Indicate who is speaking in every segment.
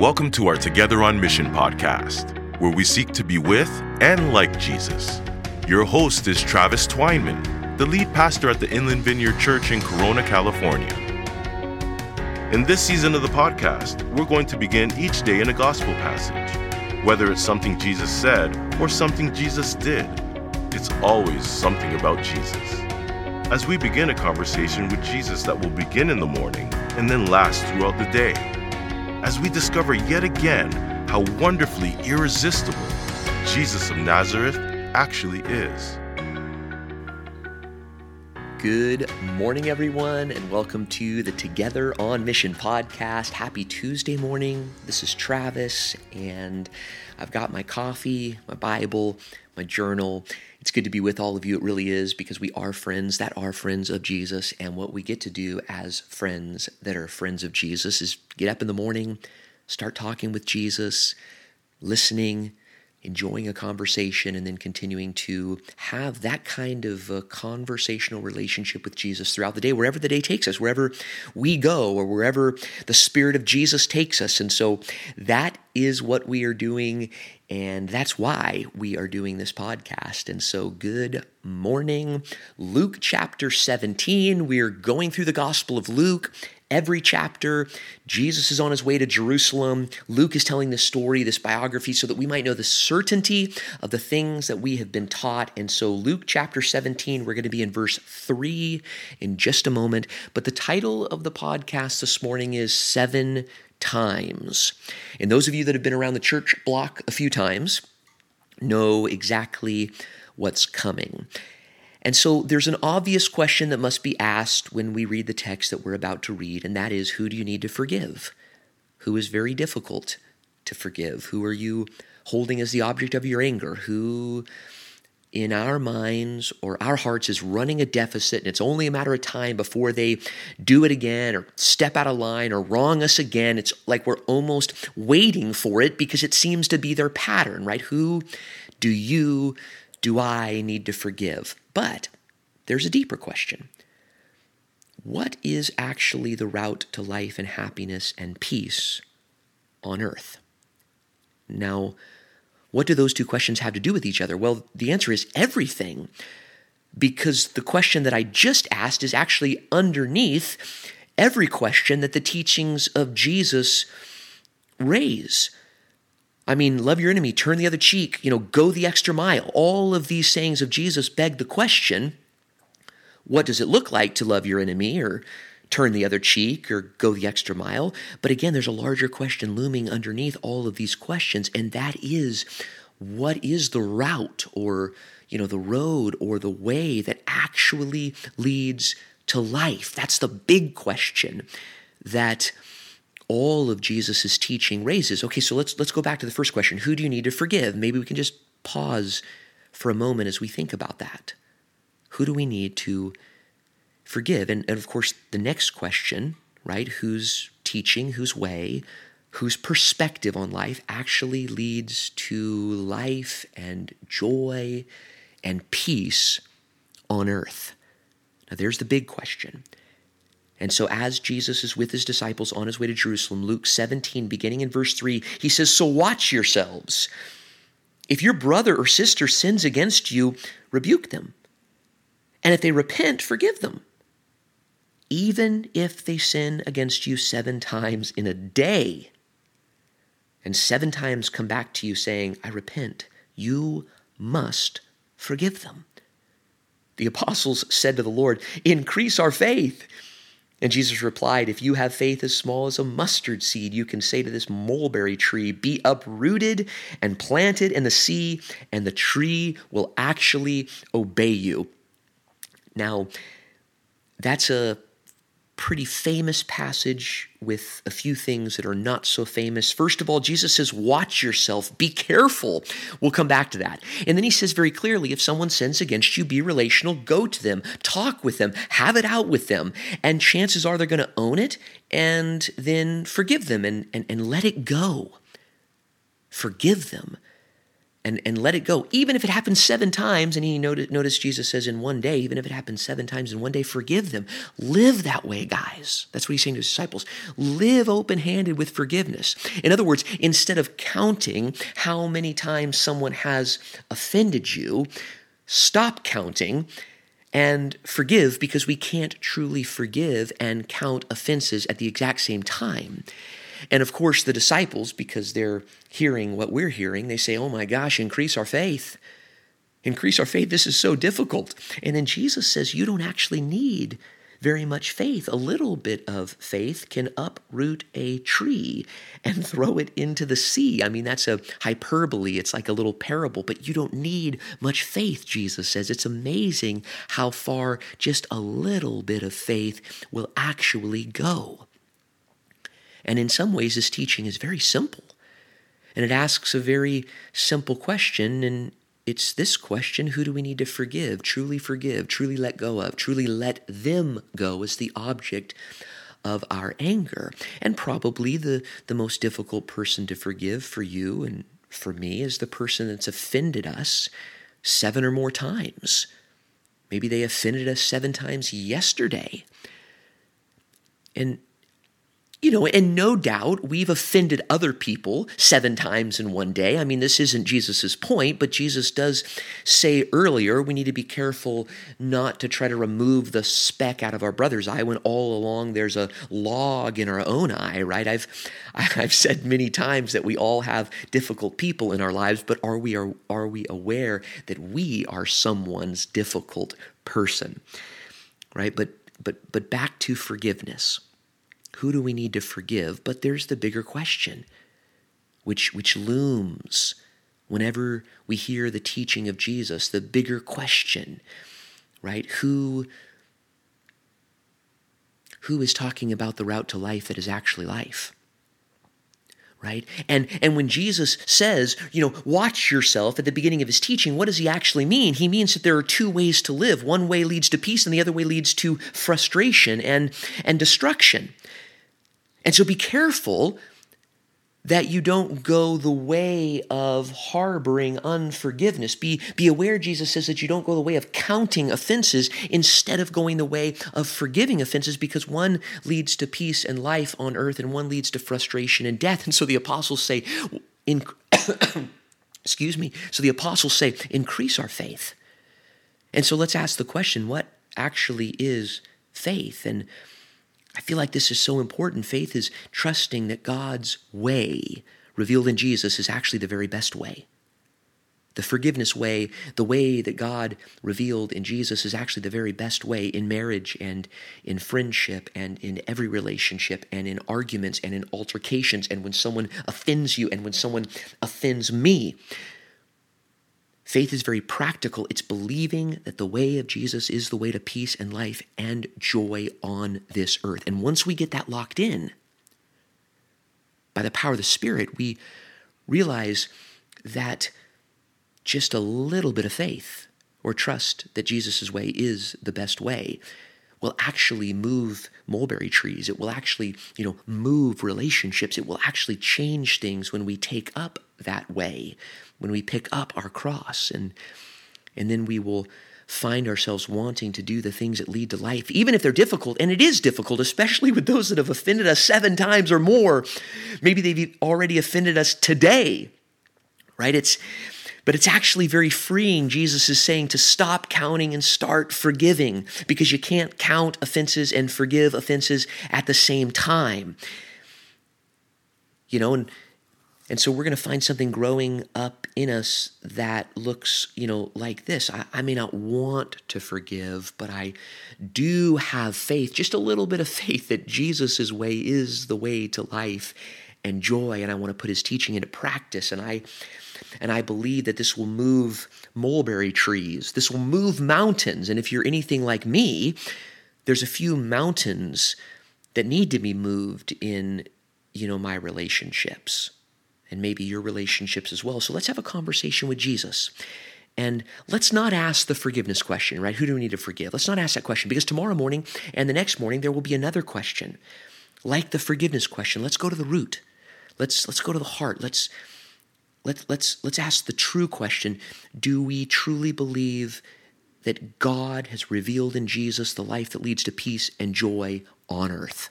Speaker 1: Welcome to our Together on Mission podcast, where we seek to be with and like Jesus. Your host is Travis Twineman, the lead pastor at the Inland Vineyard Church in Corona, California. In this season of the podcast, we're going to begin each day in a gospel passage. Whether it's something Jesus said or something Jesus did, it's always something about Jesus. As we begin a conversation with Jesus that will begin in the morning and then last throughout the day as we discover yet again how wonderfully irresistible Jesus of Nazareth actually is.
Speaker 2: Good morning, everyone, and welcome to the Together on Mission podcast. Happy Tuesday morning. This is Travis, and I've got my coffee, my Bible, my journal. It's good to be with all of you. It really is because we are friends that are friends of Jesus. And what we get to do as friends that are friends of Jesus is get up in the morning, start talking with Jesus, listening, enjoying a conversation and then continuing to have that kind of conversational relationship with Jesus throughout the day, wherever the day takes us, wherever we go, or wherever the Spirit of Jesus takes us. And so that is what we are doing, and that's why we are doing this podcast. And so, good morning. Luke chapter 17, we are going through the Gospel of Luke every chapter. Jesus is on his way to Jerusalem. Luke is telling this story, this biography, so that we might know the certainty of the things that we have been taught. And so, Luke chapter 17, we're going to be in verse 3 in just a moment. But the title of the podcast this morning is Seven Times. And those of you that have been around the church block a few times know exactly what's coming. And so there's an obvious question that must be asked when we read the text that we're about to read, and that is who do you need to forgive? Who is very difficult to forgive? Who are you holding as the object of your anger? Who in our minds or our hearts is running a deficit and it's only a matter of time before they do it again or step out of line or wrong us again. It's like we're almost waiting for it because it seems to be their pattern, right? Who do you, do I need to forgive? But there's a deeper question. What is actually the route to life and happiness and peace on earth? Now, what do those two questions have to do with each other? Well, the answer is everything, because the question that I just asked is actually underneath every question that the teachings of Jesus raise. I mean, love your enemy, turn the other cheek, you know, go the extra mile. All of these sayings of Jesus beg the question what does it look like to love your enemy or turn the other cheek or go the extra mile? But again, there's a larger question looming underneath all of these questions, and that is what is the route or you know the road or the way that actually leads to life that's the big question that all of Jesus' teaching raises. Okay, so let's let's go back to the first question. Who do you need to forgive? Maybe we can just pause for a moment as we think about that. Who do we need to forgive? And, and of course, the next question, right? Whose teaching, whose way, whose perspective on life actually leads to life and joy and peace on earth? Now, there's the big question. And so, as Jesus is with his disciples on his way to Jerusalem, Luke 17, beginning in verse 3, he says, So watch yourselves. If your brother or sister sins against you, rebuke them. And if they repent, forgive them. Even if they sin against you seven times in a day, and seven times come back to you saying, I repent, you must forgive them. The apostles said to the Lord, Increase our faith. And Jesus replied, If you have faith as small as a mustard seed, you can say to this mulberry tree, Be uprooted and planted in the sea, and the tree will actually obey you. Now, that's a pretty famous passage with a few things that are not so famous. First of all, Jesus says, Watch yourself, be careful. We'll come back to that. And then he says very clearly if someone sins against you, be relational, go to them, talk with them, have it out with them. And chances are they're going to own it and then forgive them and, and, and let it go. Forgive them. And, and let it go. Even if it happens seven times, and he notice, notice Jesus says in one day, even if it happens seven times in one day, forgive them. Live that way, guys. That's what he's saying to his disciples. Live open handed with forgiveness. In other words, instead of counting how many times someone has offended you, stop counting and forgive because we can't truly forgive and count offenses at the exact same time. And of course, the disciples, because they're hearing what we're hearing, they say, Oh my gosh, increase our faith. Increase our faith. This is so difficult. And then Jesus says, You don't actually need very much faith. A little bit of faith can uproot a tree and throw it into the sea. I mean, that's a hyperbole. It's like a little parable, but you don't need much faith, Jesus says. It's amazing how far just a little bit of faith will actually go. And in some ways, this teaching is very simple. And it asks a very simple question, and it's this question who do we need to forgive, truly forgive, truly let go of, truly let them go as the object of our anger? And probably the, the most difficult person to forgive for you and for me is the person that's offended us seven or more times. Maybe they offended us seven times yesterday. And you know, and no doubt we've offended other people seven times in one day. I mean, this isn't Jesus' point, but Jesus does say earlier we need to be careful not to try to remove the speck out of our brother's eye when all along there's a log in our own eye, right? I've I've said many times that we all have difficult people in our lives, but are we are, are we aware that we are someone's difficult person? Right? But but but back to forgiveness who do we need to forgive? But there's the bigger question, which, which looms whenever we hear the teaching of Jesus, the bigger question, right? Who, who is talking about the route to life that is actually life? right and and when jesus says you know watch yourself at the beginning of his teaching what does he actually mean he means that there are two ways to live one way leads to peace and the other way leads to frustration and and destruction and so be careful that you don't go the way of harboring unforgiveness. Be, be aware, Jesus says, that you don't go the way of counting offenses instead of going the way of forgiving offenses because one leads to peace and life on earth and one leads to frustration and death. And so the apostles say, in, excuse me, so the apostles say, increase our faith. And so let's ask the question what actually is faith? And I feel like this is so important. Faith is trusting that God's way, revealed in Jesus, is actually the very best way. The forgiveness way, the way that God revealed in Jesus, is actually the very best way in marriage and in friendship and in every relationship and in arguments and in altercations and when someone offends you and when someone offends me. Faith is very practical. It's believing that the way of Jesus is the way to peace and life and joy on this earth. And once we get that locked in, by the power of the Spirit, we realize that just a little bit of faith or trust that Jesus' way is the best way will actually move mulberry trees. It will actually, you know, move relationships. It will actually change things when we take up that way when we pick up our cross and and then we will find ourselves wanting to do the things that lead to life, even if they're difficult. And it is difficult, especially with those that have offended us seven times or more. Maybe they've already offended us today, right? It's, but it's actually very freeing. Jesus is saying to stop counting and start forgiving because you can't count offenses and forgive offenses at the same time. You know, and and so we're going to find something growing up in us that looks, you know, like this. I, I, may not want to forgive, but I do have faith, just a little bit of faith that Jesus' way is the way to life and joy. And I want to put his teaching into practice. And I and I believe that this will move mulberry trees. This will move mountains. And if you're anything like me, there's a few mountains that need to be moved in, you know, my relationships and maybe your relationships as well. So let's have a conversation with Jesus. And let's not ask the forgiveness question, right? Who do we need to forgive? Let's not ask that question because tomorrow morning and the next morning there will be another question. Like the forgiveness question, let's go to the root. Let's let's go to the heart. Let's let's let's let's ask the true question. Do we truly believe that god has revealed in jesus the life that leads to peace and joy on earth?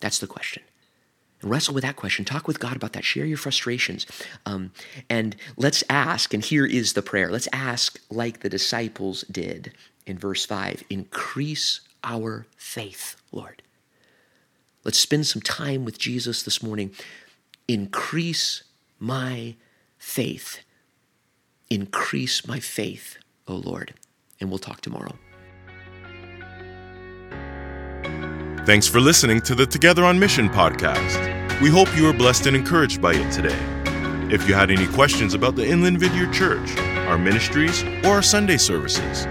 Speaker 2: That's the question. And wrestle with that question. Talk with god about that. Share your frustrations. Um, and let's ask and here is the prayer. Let's ask like the disciples did in verse 5 increase our faith lord. Let's spend some time with jesus this morning Increase my faith. Increase my faith, O Lord. And we'll talk tomorrow.
Speaker 1: Thanks for listening to the Together on Mission podcast. We hope you are blessed and encouraged by it today. If you had any questions about the Inland Vineyard Church, our ministries, or our Sunday services,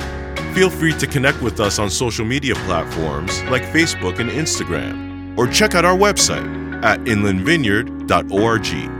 Speaker 1: feel free to connect with us on social media platforms like Facebook and Instagram, or check out our website at inlandvineyard.org.